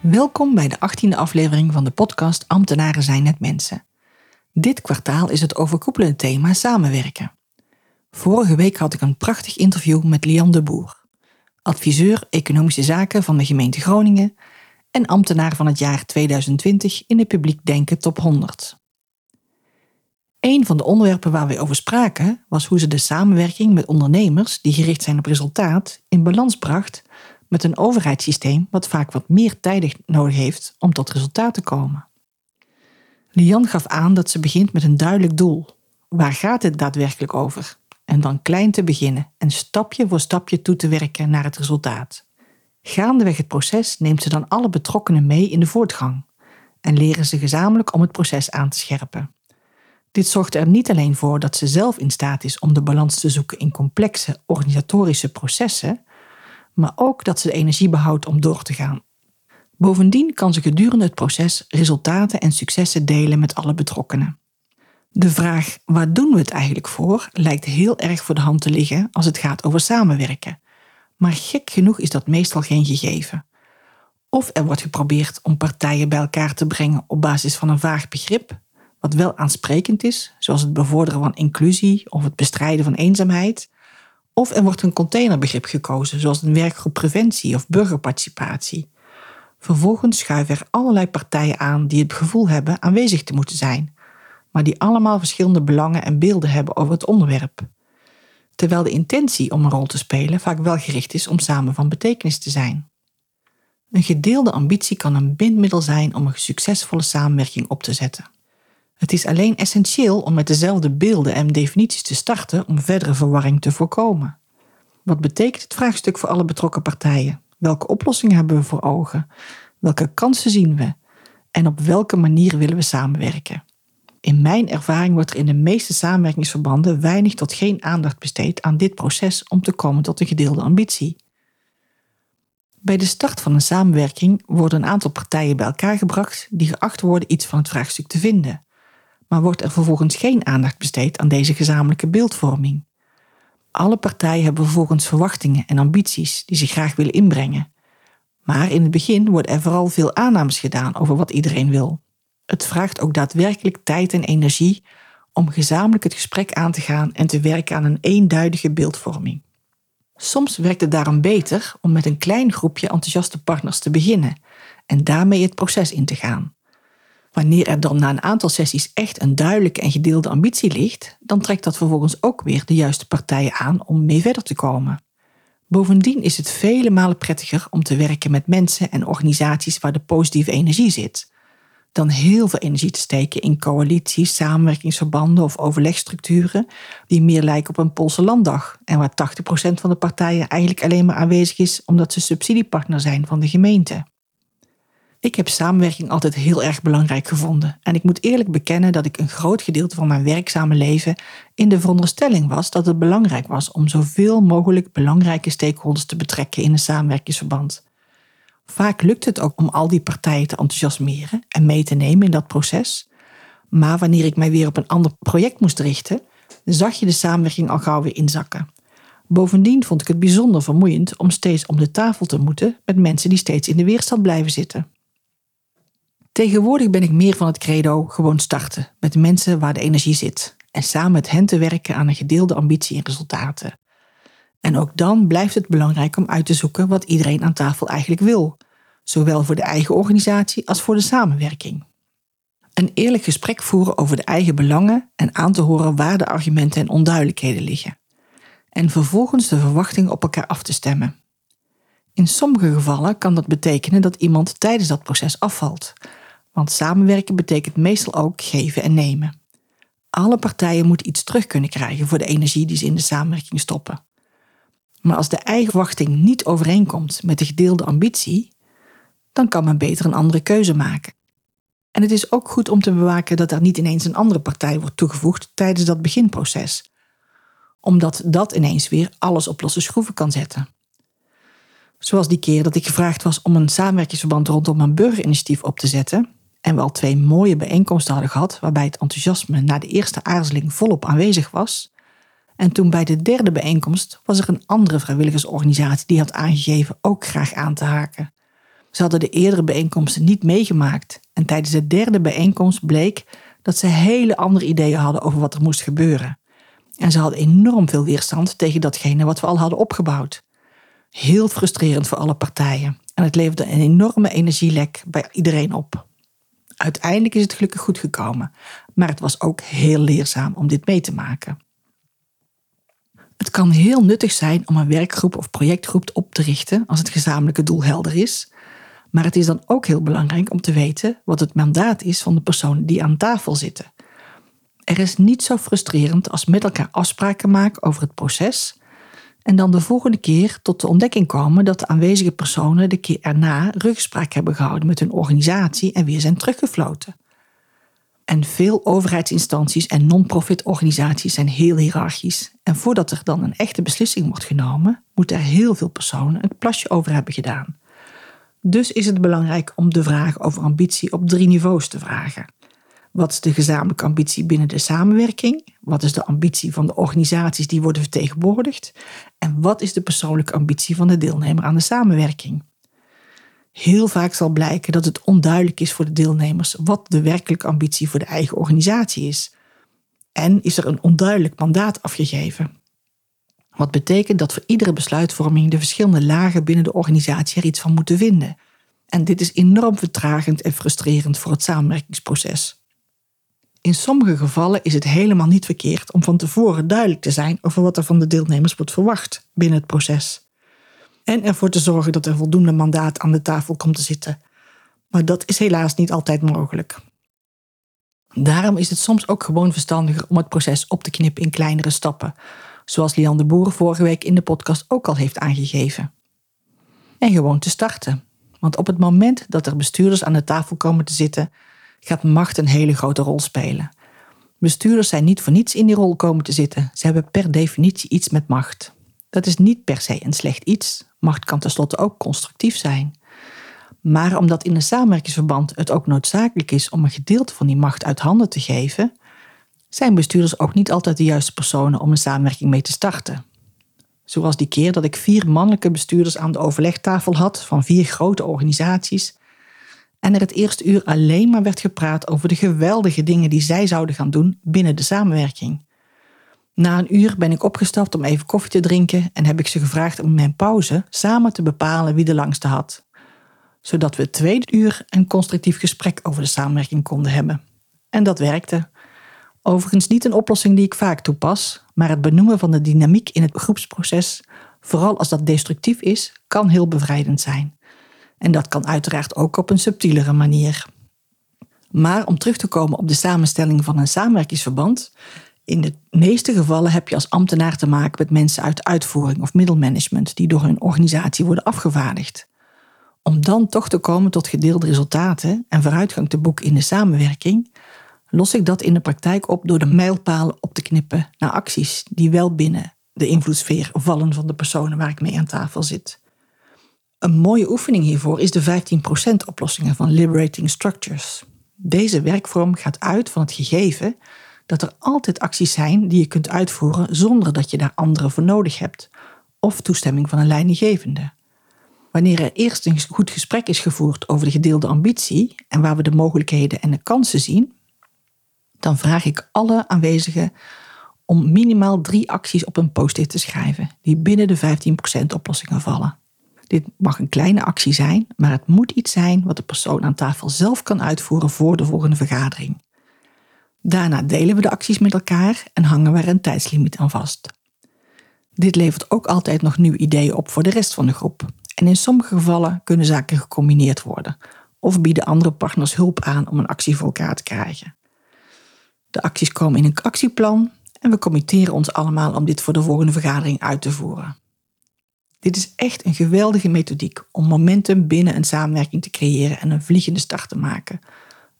Welkom bij de 18e aflevering van de podcast Ambtenaren zijn net mensen. Dit kwartaal is het overkoepelende thema samenwerken. Vorige week had ik een prachtig interview met Lian de Boer, adviseur economische zaken van de gemeente Groningen en ambtenaar van het jaar 2020 in de Publiek Denken Top 100. Een van de onderwerpen waar we over spraken was hoe ze de samenwerking met ondernemers die gericht zijn op resultaat in balans bracht met een overheidssysteem wat vaak wat meer tijd nodig heeft om tot resultaat te komen. Lian gaf aan dat ze begint met een duidelijk doel. Waar gaat het daadwerkelijk over? En dan klein te beginnen en stapje voor stapje toe te werken naar het resultaat. Gaandeweg het proces neemt ze dan alle betrokkenen mee in de voortgang en leren ze gezamenlijk om het proces aan te scherpen. Dit zorgt er niet alleen voor dat ze zelf in staat is om de balans te zoeken in complexe organisatorische processen, maar ook dat ze de energie behoudt om door te gaan. Bovendien kan ze gedurende het proces resultaten en successen delen met alle betrokkenen. De vraag waar doen we het eigenlijk voor lijkt heel erg voor de hand te liggen als het gaat over samenwerken. Maar gek genoeg is dat meestal geen gegeven. Of er wordt geprobeerd om partijen bij elkaar te brengen op basis van een vaag begrip, wat wel aansprekend is, zoals het bevorderen van inclusie of het bestrijden van eenzaamheid, of er wordt een containerbegrip gekozen, zoals een werkgroep preventie of burgerparticipatie. Vervolgens schuiven er allerlei partijen aan die het gevoel hebben aanwezig te moeten zijn, maar die allemaal verschillende belangen en beelden hebben over het onderwerp. Terwijl de intentie om een rol te spelen vaak wel gericht is om samen van betekenis te zijn. Een gedeelde ambitie kan een bindmiddel zijn om een succesvolle samenwerking op te zetten. Het is alleen essentieel om met dezelfde beelden en definities te starten om verdere verwarring te voorkomen. Wat betekent het vraagstuk voor alle betrokken partijen? Welke oplossingen hebben we voor ogen? Welke kansen zien we? En op welke manier willen we samenwerken? In mijn ervaring wordt er in de meeste samenwerkingsverbanden weinig tot geen aandacht besteed aan dit proces om te komen tot een gedeelde ambitie. Bij de start van een samenwerking worden een aantal partijen bij elkaar gebracht die geacht worden iets van het vraagstuk te vinden maar wordt er vervolgens geen aandacht besteed aan deze gezamenlijke beeldvorming. Alle partijen hebben vervolgens verwachtingen en ambities die ze graag willen inbrengen. Maar in het begin worden er vooral veel aannames gedaan over wat iedereen wil. Het vraagt ook daadwerkelijk tijd en energie om gezamenlijk het gesprek aan te gaan en te werken aan een eenduidige beeldvorming. Soms werkt het daarom beter om met een klein groepje enthousiaste partners te beginnen en daarmee het proces in te gaan. Wanneer er dan na een aantal sessies echt een duidelijke en gedeelde ambitie ligt, dan trekt dat vervolgens ook weer de juiste partijen aan om mee verder te komen. Bovendien is het vele malen prettiger om te werken met mensen en organisaties waar de positieve energie zit, dan heel veel energie te steken in coalities, samenwerkingsverbanden of overlegstructuren die meer lijken op een Poolse landdag en waar 80% van de partijen eigenlijk alleen maar aanwezig is omdat ze subsidiepartner zijn van de gemeente. Ik heb samenwerking altijd heel erg belangrijk gevonden. En ik moet eerlijk bekennen dat ik een groot gedeelte van mijn werkzame leven in de veronderstelling was dat het belangrijk was om zoveel mogelijk belangrijke stakeholders te betrekken in een samenwerkingsverband. Vaak lukt het ook om al die partijen te enthousiasmeren en mee te nemen in dat proces. Maar wanneer ik mij weer op een ander project moest richten, zag je de samenwerking al gauw weer inzakken. Bovendien vond ik het bijzonder vermoeiend om steeds om de tafel te moeten met mensen die steeds in de weerstand blijven zitten. Tegenwoordig ben ik meer van het credo gewoon starten met mensen waar de energie zit en samen met hen te werken aan een gedeelde ambitie en resultaten. En ook dan blijft het belangrijk om uit te zoeken wat iedereen aan tafel eigenlijk wil, zowel voor de eigen organisatie als voor de samenwerking. Een eerlijk gesprek voeren over de eigen belangen en aan te horen waar de argumenten en onduidelijkheden liggen. En vervolgens de verwachtingen op elkaar af te stemmen. In sommige gevallen kan dat betekenen dat iemand tijdens dat proces afvalt, want samenwerken betekent meestal ook geven en nemen. Alle partijen moeten iets terug kunnen krijgen voor de energie die ze in de samenwerking stoppen. Maar als de eigen verwachting niet overeenkomt met de gedeelde ambitie, dan kan men beter een andere keuze maken. En het is ook goed om te bewaken dat er niet ineens een andere partij wordt toegevoegd tijdens dat beginproces, omdat dat ineens weer alles op losse schroeven kan zetten. Zoals die keer dat ik gevraagd was om een samenwerkingsverband rondom een burgerinitiatief op te zetten en we al twee mooie bijeenkomsten hadden gehad waarbij het enthousiasme na de eerste aarzeling volop aanwezig was. En toen bij de derde bijeenkomst was er een andere vrijwilligersorganisatie die had aangegeven ook graag aan te haken. Ze hadden de eerdere bijeenkomsten niet meegemaakt en tijdens de derde bijeenkomst bleek dat ze hele andere ideeën hadden over wat er moest gebeuren. En ze hadden enorm veel weerstand tegen datgene wat we al hadden opgebouwd. Heel frustrerend voor alle partijen en het leverde een enorme energielek bij iedereen op. Uiteindelijk is het gelukkig goed gekomen, maar het was ook heel leerzaam om dit mee te maken. Het kan heel nuttig zijn om een werkgroep of projectgroep op te richten als het gezamenlijke doel helder is. Maar het is dan ook heel belangrijk om te weten wat het mandaat is van de personen die aan tafel zitten. Er is niet zo frustrerend als met elkaar afspraken maken over het proces en dan de volgende keer tot de ontdekking komen dat de aanwezige personen de keer erna rugspraak hebben gehouden met hun organisatie en weer zijn teruggefloten. En veel overheidsinstanties en non-profit organisaties zijn heel hiërarchisch. En voordat er dan een echte beslissing wordt genomen, moeten er heel veel personen het plasje over hebben gedaan. Dus is het belangrijk om de vraag over ambitie op drie niveaus te vragen. Wat is de gezamenlijke ambitie binnen de samenwerking? Wat is de ambitie van de organisaties die worden vertegenwoordigd? En wat is de persoonlijke ambitie van de deelnemer aan de samenwerking? Heel vaak zal blijken dat het onduidelijk is voor de deelnemers wat de werkelijke ambitie voor de eigen organisatie is. En is er een onduidelijk mandaat afgegeven. Wat betekent dat voor iedere besluitvorming de verschillende lagen binnen de organisatie er iets van moeten vinden. En dit is enorm vertragend en frustrerend voor het samenwerkingsproces. In sommige gevallen is het helemaal niet verkeerd om van tevoren duidelijk te zijn over wat er van de deelnemers wordt verwacht binnen het proces. En ervoor te zorgen dat er voldoende mandaat aan de tafel komt te zitten. Maar dat is helaas niet altijd mogelijk. Daarom is het soms ook gewoon verstandiger om het proces op te knippen in kleinere stappen, zoals Lian de Boer vorige week in de podcast ook al heeft aangegeven. En gewoon te starten. Want op het moment dat er bestuurders aan de tafel komen te zitten, gaat macht een hele grote rol spelen. Bestuurders zijn niet voor niets in die rol komen te zitten. Ze hebben per definitie iets met macht. Dat is niet per se een slecht iets. Macht kan tenslotte ook constructief zijn. Maar omdat in een samenwerkingsverband het ook noodzakelijk is om een gedeelte van die macht uit handen te geven, zijn bestuurders ook niet altijd de juiste personen om een samenwerking mee te starten. Zoals die keer dat ik vier mannelijke bestuurders aan de overlegtafel had van vier grote organisaties en er het eerste uur alleen maar werd gepraat over de geweldige dingen die zij zouden gaan doen binnen de samenwerking. Na een uur ben ik opgestapt om even koffie te drinken en heb ik ze gevraagd om mijn pauze samen te bepalen wie de langste had. Zodat we het tweede uur een constructief gesprek over de samenwerking konden hebben. En dat werkte. Overigens niet een oplossing die ik vaak toepas, maar het benoemen van de dynamiek in het groepsproces, vooral als dat destructief is, kan heel bevrijdend zijn. En dat kan uiteraard ook op een subtielere manier. Maar om terug te komen op de samenstelling van een samenwerkingsverband, in de meeste gevallen heb je als ambtenaar te maken met mensen uit uitvoering of middelmanagement die door hun organisatie worden afgevaardigd. Om dan toch te komen tot gedeelde resultaten en vooruitgang te boeken in de samenwerking, los ik dat in de praktijk op door de mijlpalen op te knippen naar acties die wel binnen de invloedssfeer vallen van de personen waar ik mee aan tafel zit. Een mooie oefening hiervoor is de 15% oplossingen van Liberating Structures. Deze werkvorm gaat uit van het gegeven dat er altijd acties zijn die je kunt uitvoeren zonder dat je daar anderen voor nodig hebt, of toestemming van een leidinggevende. Wanneer er eerst een goed gesprek is gevoerd over de gedeelde ambitie en waar we de mogelijkheden en de kansen zien, dan vraag ik alle aanwezigen om minimaal drie acties op een post-it te schrijven die binnen de 15% oplossingen vallen. Dit mag een kleine actie zijn, maar het moet iets zijn wat de persoon aan tafel zelf kan uitvoeren voor de volgende vergadering. Daarna delen we de acties met elkaar en hangen we er een tijdslimiet aan vast. Dit levert ook altijd nog nieuwe ideeën op voor de rest van de groep. En in sommige gevallen kunnen zaken gecombineerd worden of bieden andere partners hulp aan om een actie voor elkaar te krijgen. De acties komen in een actieplan en we committeren ons allemaal om dit voor de volgende vergadering uit te voeren. Dit is echt een geweldige methodiek om momentum binnen een samenwerking te creëren en een vliegende start te maken,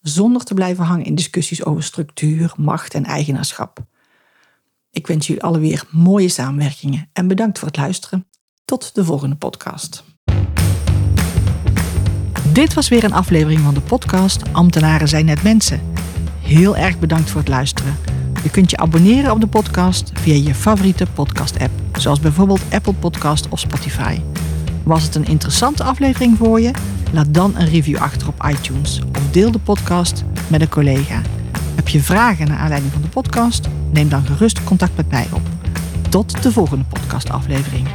zonder te blijven hangen in discussies over structuur, macht en eigenaarschap. Ik wens jullie alle weer mooie samenwerkingen en bedankt voor het luisteren. Tot de volgende podcast. Dit was weer een aflevering van de podcast Ambtenaren zijn net mensen. Heel erg bedankt voor het luisteren. Je kunt je abonneren op de podcast via je favoriete podcast-app, zoals bijvoorbeeld Apple Podcast of Spotify. Was het een interessante aflevering voor je? Laat dan een review achter op iTunes of deel de podcast met een collega. Heb je vragen naar aanleiding van de podcast? Neem dan gerust contact met mij op. Tot de volgende podcastaflevering.